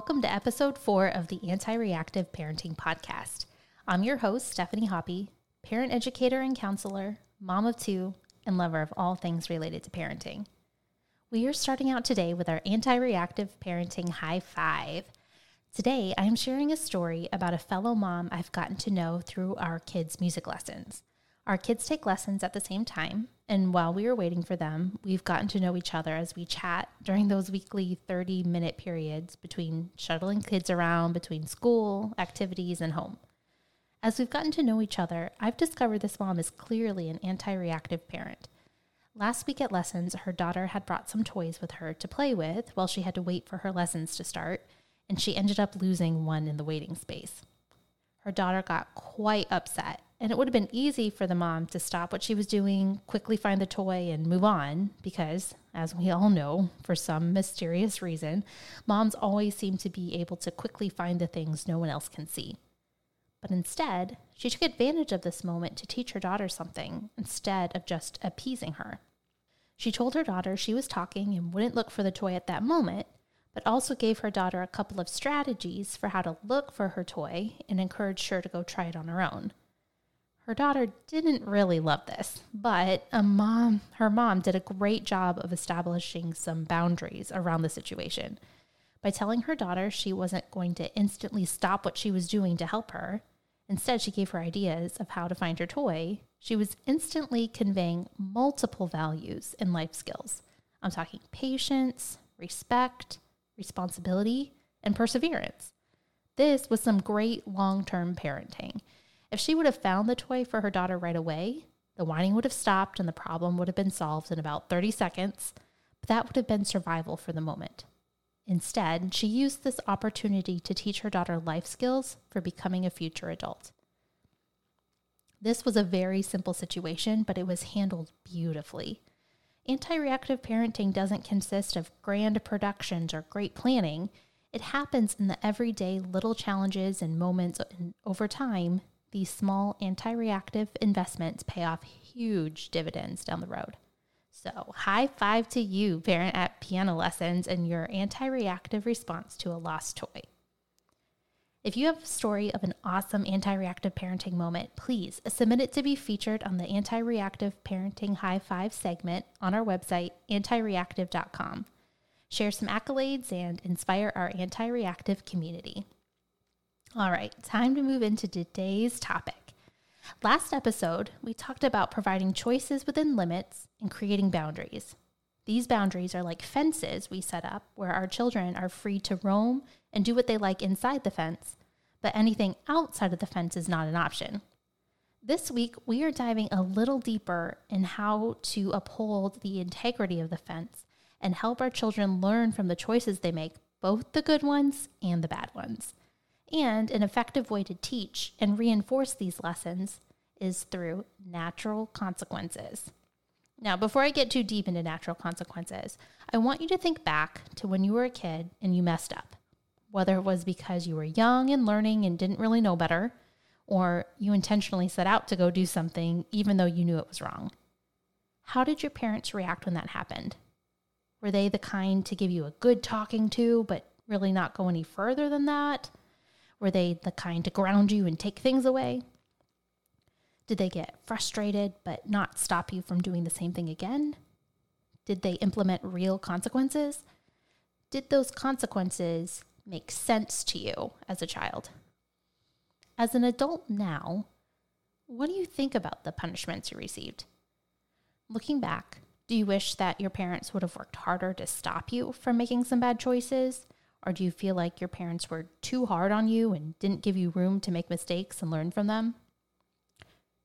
Welcome to episode four of the Anti Reactive Parenting Podcast. I'm your host, Stephanie Hoppy, parent educator and counselor, mom of two, and lover of all things related to parenting. We are starting out today with our anti reactive parenting high five. Today, I am sharing a story about a fellow mom I've gotten to know through our kids' music lessons. Our kids take lessons at the same time, and while we were waiting for them, we've gotten to know each other as we chat during those weekly 30 minute periods between shuttling kids around between school, activities, and home. As we've gotten to know each other, I've discovered this mom is clearly an anti reactive parent. Last week at lessons, her daughter had brought some toys with her to play with while she had to wait for her lessons to start, and she ended up losing one in the waiting space. Her daughter got quite upset and it would have been easy for the mom to stop what she was doing, quickly find the toy, and move on because, as we all know, for some mysterious reason, moms always seem to be able to quickly find the things no one else can see. But instead, she took advantage of this moment to teach her daughter something instead of just appeasing her. She told her daughter she was talking and wouldn't look for the toy at that moment, but also gave her daughter a couple of strategies for how to look for her toy and encouraged her to go try it on her own. Her daughter didn't really love this, but a mom, her mom did a great job of establishing some boundaries around the situation. By telling her daughter she wasn't going to instantly stop what she was doing to help her, instead, she gave her ideas of how to find her toy. She was instantly conveying multiple values and life skills. I'm talking patience, respect, responsibility, and perseverance. This was some great long term parenting. If she would have found the toy for her daughter right away, the whining would have stopped and the problem would have been solved in about 30 seconds, but that would have been survival for the moment. Instead, she used this opportunity to teach her daughter life skills for becoming a future adult. This was a very simple situation, but it was handled beautifully. Anti reactive parenting doesn't consist of grand productions or great planning. It happens in the everyday little challenges and moments, over time, these small anti reactive investments pay off huge dividends down the road. So, high five to you, parent at piano lessons, and your anti reactive response to a lost toy. If you have a story of an awesome anti reactive parenting moment, please submit it to be featured on the Anti Reactive Parenting High Five segment on our website, antireactive.com. Share some accolades and inspire our anti reactive community. All right, time to move into today's topic. Last episode, we talked about providing choices within limits and creating boundaries. These boundaries are like fences we set up where our children are free to roam and do what they like inside the fence, but anything outside of the fence is not an option. This week, we are diving a little deeper in how to uphold the integrity of the fence and help our children learn from the choices they make, both the good ones and the bad ones. And an effective way to teach and reinforce these lessons is through natural consequences. Now, before I get too deep into natural consequences, I want you to think back to when you were a kid and you messed up, whether it was because you were young and learning and didn't really know better, or you intentionally set out to go do something even though you knew it was wrong. How did your parents react when that happened? Were they the kind to give you a good talking to, but really not go any further than that? Were they the kind to ground you and take things away? Did they get frustrated but not stop you from doing the same thing again? Did they implement real consequences? Did those consequences make sense to you as a child? As an adult now, what do you think about the punishments you received? Looking back, do you wish that your parents would have worked harder to stop you from making some bad choices? Or do you feel like your parents were too hard on you and didn't give you room to make mistakes and learn from them?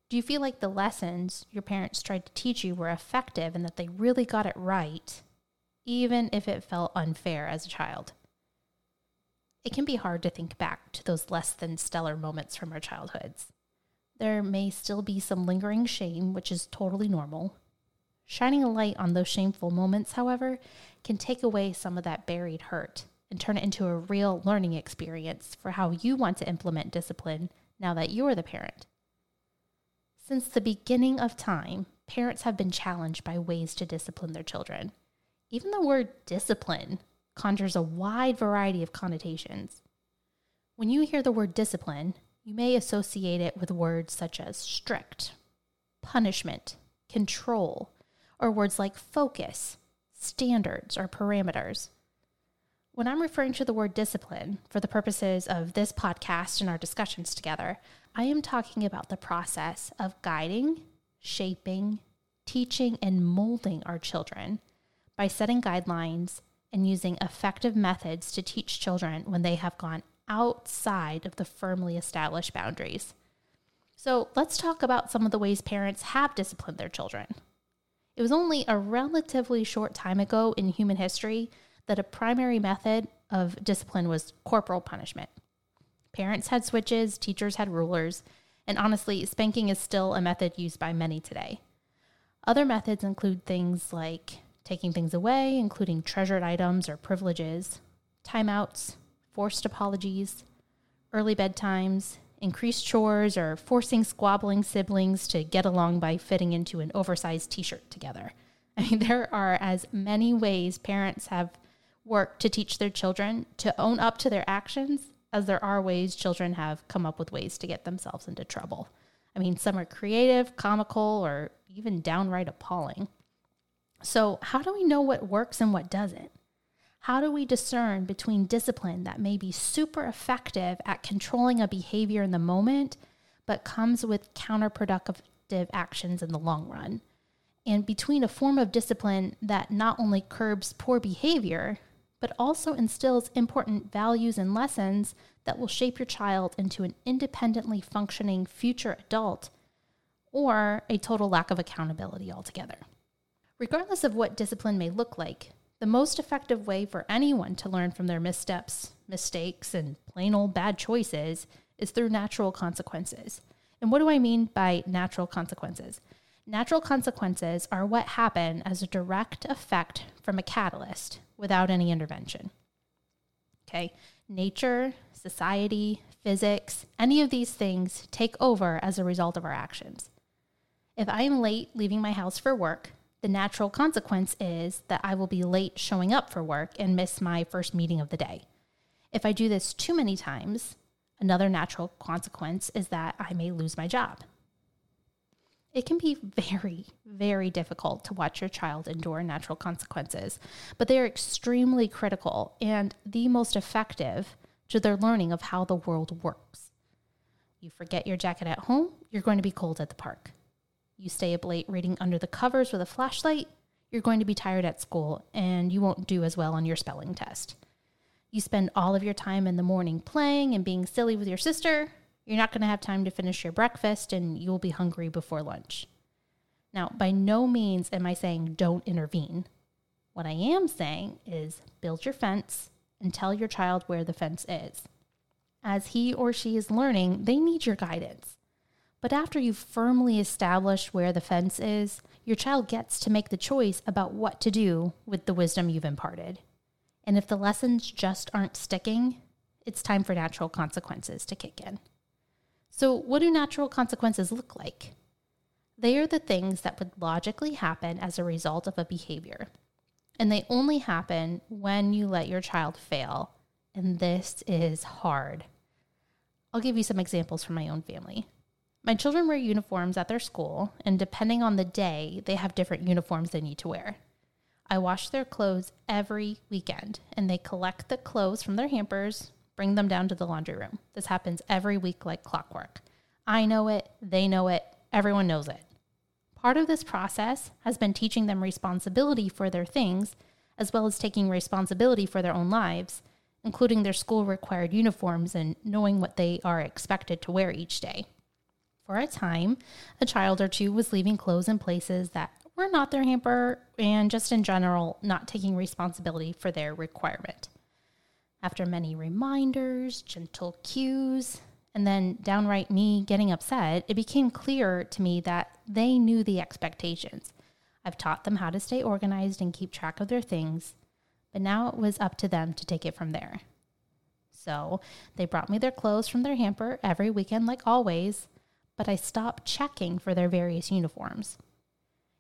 Do you feel like the lessons your parents tried to teach you were effective and that they really got it right, even if it felt unfair as a child? It can be hard to think back to those less than stellar moments from our childhoods. There may still be some lingering shame, which is totally normal. Shining a light on those shameful moments, however, can take away some of that buried hurt and turn it into a real learning experience for how you want to implement discipline now that you're the parent. Since the beginning of time, parents have been challenged by ways to discipline their children. Even the word discipline conjures a wide variety of connotations. When you hear the word discipline, you may associate it with words such as strict, punishment, control, or words like focus, standards, or parameters. When I'm referring to the word discipline for the purposes of this podcast and our discussions together, I am talking about the process of guiding, shaping, teaching, and molding our children by setting guidelines and using effective methods to teach children when they have gone outside of the firmly established boundaries. So let's talk about some of the ways parents have disciplined their children. It was only a relatively short time ago in human history that a primary method of discipline was corporal punishment. Parents had switches, teachers had rulers, and honestly, spanking is still a method used by many today. Other methods include things like taking things away, including treasured items or privileges, timeouts, forced apologies, early bedtimes, increased chores, or forcing squabbling siblings to get along by fitting into an oversized t shirt together. I mean, there are as many ways parents have work to teach their children to own up to their actions as there are ways children have come up with ways to get themselves into trouble. I mean, some are creative, comical, or even downright appalling. So, how do we know what works and what doesn't? How do we discern between discipline that may be super effective at controlling a behavior in the moment, but comes with counterproductive actions in the long run? And between a form of discipline that not only curbs poor behavior, but also instills important values and lessons that will shape your child into an independently functioning future adult or a total lack of accountability altogether. Regardless of what discipline may look like, the most effective way for anyone to learn from their missteps, mistakes, and plain old bad choices is through natural consequences. And what do I mean by natural consequences? Natural consequences are what happen as a direct effect from a catalyst without any intervention. Okay, nature, society, physics, any of these things take over as a result of our actions. If I am late leaving my house for work, the natural consequence is that I will be late showing up for work and miss my first meeting of the day. If I do this too many times, another natural consequence is that I may lose my job. It can be very, very difficult to watch your child endure natural consequences, but they are extremely critical and the most effective to their learning of how the world works. You forget your jacket at home, you're going to be cold at the park. You stay up late reading under the covers with a flashlight, you're going to be tired at school and you won't do as well on your spelling test. You spend all of your time in the morning playing and being silly with your sister, you're not going to have time to finish your breakfast and you'll be hungry before lunch. Now, by no means am I saying don't intervene. What I am saying is build your fence and tell your child where the fence is. As he or she is learning, they need your guidance. But after you've firmly established where the fence is, your child gets to make the choice about what to do with the wisdom you've imparted. And if the lessons just aren't sticking, it's time for natural consequences to kick in. So, what do natural consequences look like? They are the things that would logically happen as a result of a behavior. And they only happen when you let your child fail. And this is hard. I'll give you some examples from my own family. My children wear uniforms at their school, and depending on the day, they have different uniforms they need to wear. I wash their clothes every weekend, and they collect the clothes from their hampers, bring them down to the laundry room. This happens every week like clockwork. I know it, they know it, everyone knows it. Part of this process has been teaching them responsibility for their things, as well as taking responsibility for their own lives, including their school required uniforms and knowing what they are expected to wear each day. For a time, a child or two was leaving clothes in places that were not their hamper and just in general not taking responsibility for their requirement. After many reminders, gentle cues, and then downright me getting upset, it became clear to me that they knew the expectations. I've taught them how to stay organized and keep track of their things, but now it was up to them to take it from there. So they brought me their clothes from their hamper every weekend, like always, but I stopped checking for their various uniforms.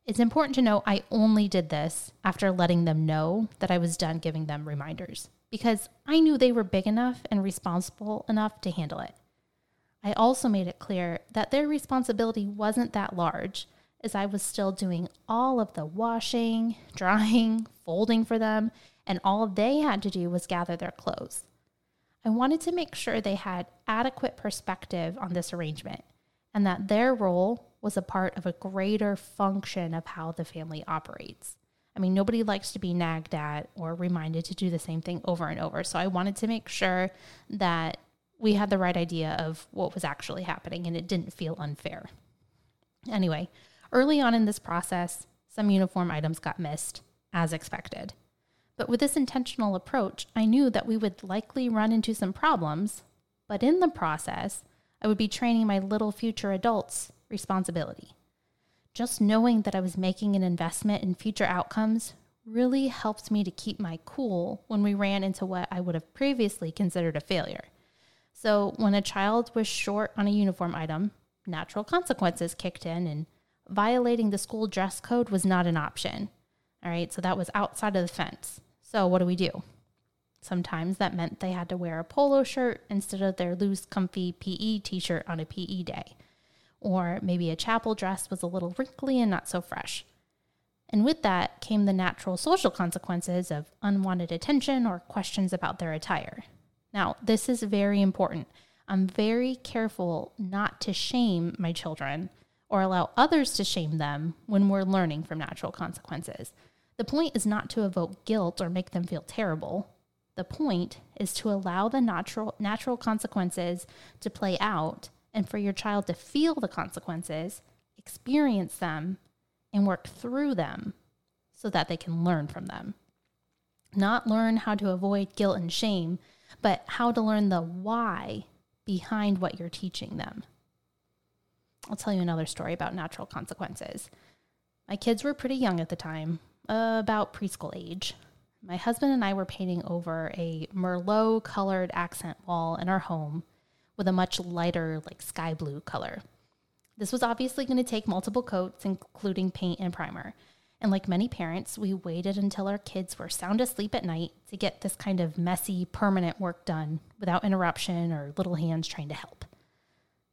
It's important to know I only did this after letting them know that I was done giving them reminders because I knew they were big enough and responsible enough to handle it. I also made it clear that their responsibility wasn't that large as I was still doing all of the washing, drying, folding for them, and all they had to do was gather their clothes. I wanted to make sure they had adequate perspective on this arrangement and that their role was a part of a greater function of how the family operates. I mean, nobody likes to be nagged at or reminded to do the same thing over and over. So I wanted to make sure that we had the right idea of what was actually happening and it didn't feel unfair. Anyway, early on in this process, some uniform items got missed, as expected. But with this intentional approach, I knew that we would likely run into some problems, but in the process, I would be training my little future adults responsibility. Just knowing that I was making an investment in future outcomes really helped me to keep my cool when we ran into what I would have previously considered a failure. So, when a child was short on a uniform item, natural consequences kicked in, and violating the school dress code was not an option. All right, so that was outside of the fence. So, what do we do? Sometimes that meant they had to wear a polo shirt instead of their loose, comfy PE t shirt on a PE day or maybe a chapel dress was a little wrinkly and not so fresh. And with that came the natural social consequences of unwanted attention or questions about their attire. Now, this is very important. I'm very careful not to shame my children or allow others to shame them when we're learning from natural consequences. The point is not to evoke guilt or make them feel terrible. The point is to allow the natural natural consequences to play out and for your child to feel the consequences, experience them, and work through them so that they can learn from them. Not learn how to avoid guilt and shame, but how to learn the why behind what you're teaching them. I'll tell you another story about natural consequences. My kids were pretty young at the time, uh, about preschool age. My husband and I were painting over a Merlot colored accent wall in our home with a much lighter, like sky blue color. This was obviously going to take multiple coats, including paint and primer. And like many parents, we waited until our kids were sound asleep at night to get this kind of messy, permanent work done without interruption or little hands trying to help.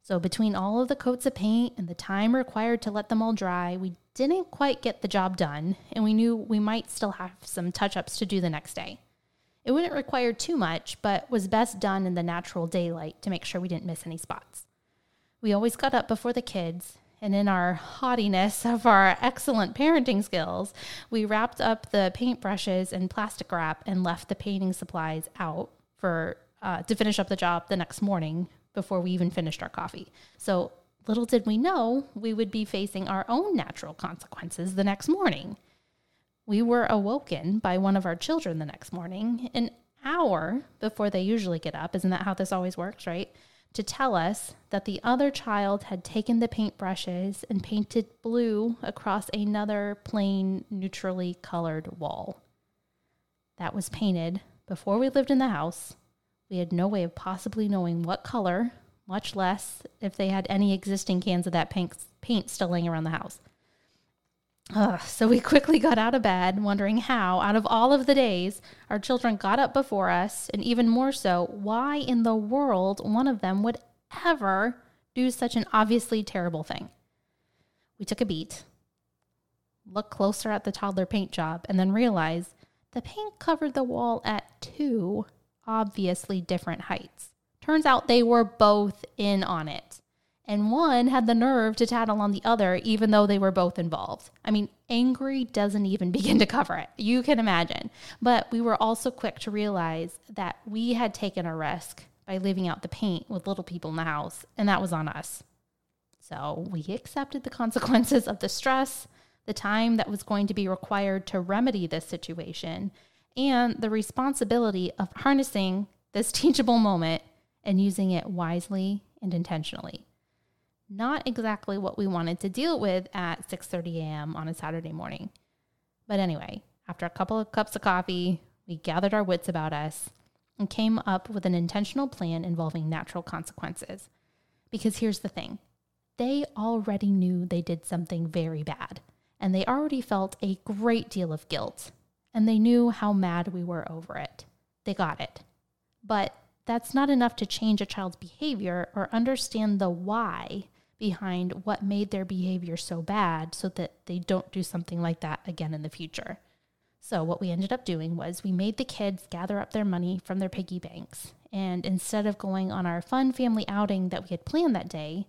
So, between all of the coats of paint and the time required to let them all dry, we didn't quite get the job done, and we knew we might still have some touch ups to do the next day. It wouldn't require too much, but was best done in the natural daylight to make sure we didn't miss any spots. We always got up before the kids, and in our haughtiness of our excellent parenting skills, we wrapped up the paintbrushes in plastic wrap and left the painting supplies out for uh, to finish up the job the next morning before we even finished our coffee. So little did we know we would be facing our own natural consequences the next morning. We were awoken by one of our children the next morning, an hour before they usually get up. Isn't that how this always works, right? To tell us that the other child had taken the paintbrushes and painted blue across another plain, neutrally colored wall. That was painted before we lived in the house. We had no way of possibly knowing what color, much less if they had any existing cans of that paint, paint still laying around the house. Ugh, so we quickly got out of bed, wondering how, out of all of the days, our children got up before us, and even more so, why in the world one of them would ever do such an obviously terrible thing. We took a beat, looked closer at the toddler paint job, and then realized the paint covered the wall at two obviously different heights. Turns out they were both in on it and one had the nerve to tattle on the other, even though they were both involved. I mean, angry doesn't even begin to cover it. You can imagine. But we were also quick to realize that we had taken a risk by leaving out the paint with little people in the house, and that was on us. So we accepted the consequences of the stress, the time that was going to be required to remedy this situation, and the responsibility of harnessing this teachable moment and using it wisely and intentionally not exactly what we wanted to deal with at 6:30 a.m. on a Saturday morning. But anyway, after a couple of cups of coffee, we gathered our wits about us and came up with an intentional plan involving natural consequences. Because here's the thing. They already knew they did something very bad, and they already felt a great deal of guilt, and they knew how mad we were over it. They got it. But that's not enough to change a child's behavior or understand the why behind what made their behavior so bad so that they don't do something like that again in the future. So, what we ended up doing was we made the kids gather up their money from their piggy banks. And instead of going on our fun family outing that we had planned that day,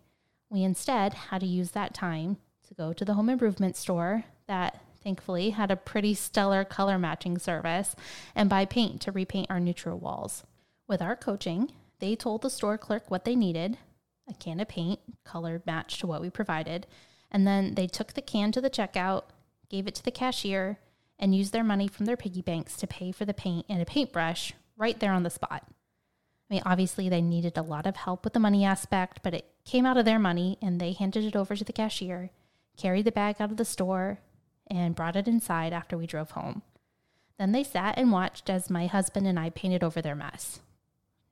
we instead had to use that time to go to the home improvement store that thankfully had a pretty stellar color matching service and buy paint to repaint our neutral walls. With our coaching, they told the store clerk what they needed a can of paint, color matched to what we provided, and then they took the can to the checkout, gave it to the cashier, and used their money from their piggy banks to pay for the paint and a paintbrush right there on the spot. I mean, obviously, they needed a lot of help with the money aspect, but it came out of their money and they handed it over to the cashier, carried the bag out of the store, and brought it inside after we drove home. Then they sat and watched as my husband and I painted over their mess.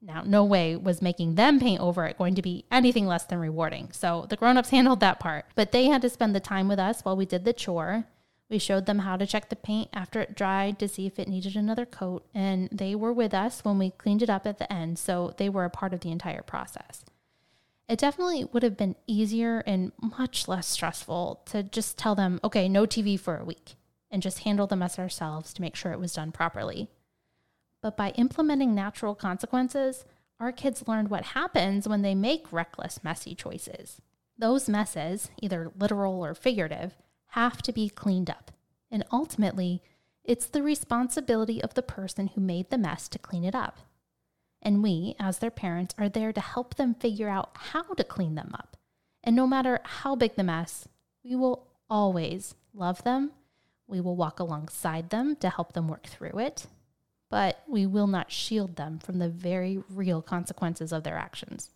Now, no way was making them paint over it going to be anything less than rewarding. So the grown ups handled that part, but they had to spend the time with us while we did the chore we showed them how to check the paint after it dried to see if it needed another coat, and they were with us when we cleaned it up at the end, so they were a part of the entire process. It definitely would have been easier and much less stressful to just tell them, okay, no TV for a week, and just handle the mess ourselves to make sure it was done properly. But by implementing natural consequences, our kids learned what happens when they make reckless, messy choices. Those messes, either literal or figurative, have to be cleaned up. And ultimately, it's the responsibility of the person who made the mess to clean it up. And we, as their parents, are there to help them figure out how to clean them up. And no matter how big the mess, we will always love them. We will walk alongside them to help them work through it. But we will not shield them from the very real consequences of their actions.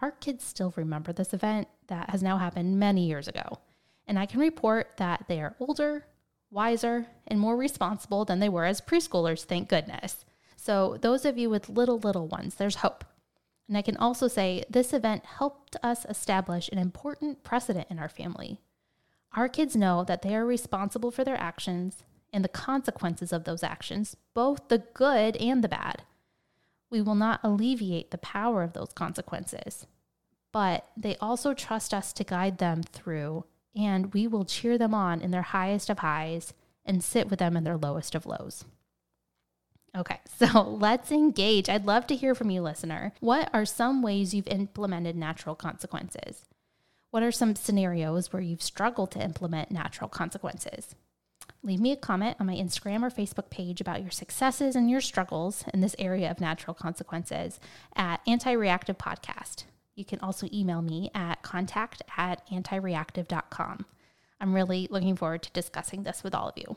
Our kids still remember this event that has now happened many years ago and I can report that they are older, wiser, and more responsible than they were as preschoolers, thank goodness. So, those of you with little, little ones, there's hope. And I can also say this event helped us establish an important precedent in our family. Our kids know that they are responsible for their actions and the consequences of those actions, both the good and the bad. We will not alleviate the power of those consequences, but they also trust us to guide them through and we will cheer them on in their highest of highs and sit with them in their lowest of lows. Okay, so let's engage. I'd love to hear from you, listener. What are some ways you've implemented natural consequences? What are some scenarios where you've struggled to implement natural consequences? Leave me a comment on my Instagram or Facebook page about your successes and your struggles in this area of natural consequences at Anti Reactive Podcast. You can also email me at contact at antireactive.com. I'm really looking forward to discussing this with all of you.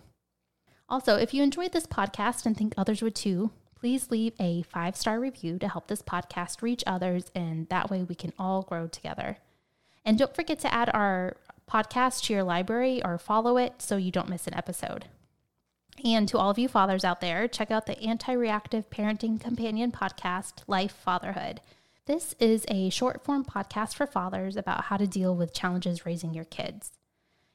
Also, if you enjoyed this podcast and think others would too, please leave a five star review to help this podcast reach others, and that way we can all grow together. And don't forget to add our podcast to your library or follow it so you don't miss an episode. And to all of you fathers out there, check out the Anti Reactive Parenting Companion podcast, Lyfe Fatherhood. This is a short form podcast for fathers about how to deal with challenges raising your kids.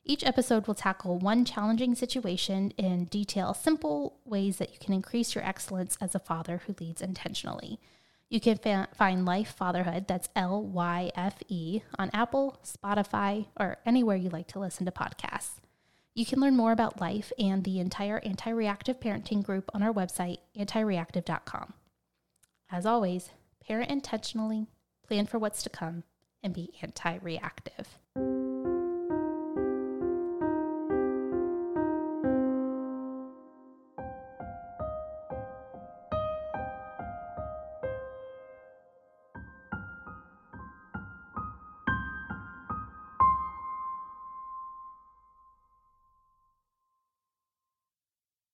Each episode will tackle one challenging situation and detail simple ways that you can increase your excellence as a father who leads intentionally. You can fa- find Lyfe Fatherhood, that's L Y F E, on Apple, Spotify, or anywhere you like to listen to podcasts. You can learn more about life and the entire anti reactive parenting group on our website, antireactive.com. As always, parent intentionally, plan for what's to come, and be anti reactive.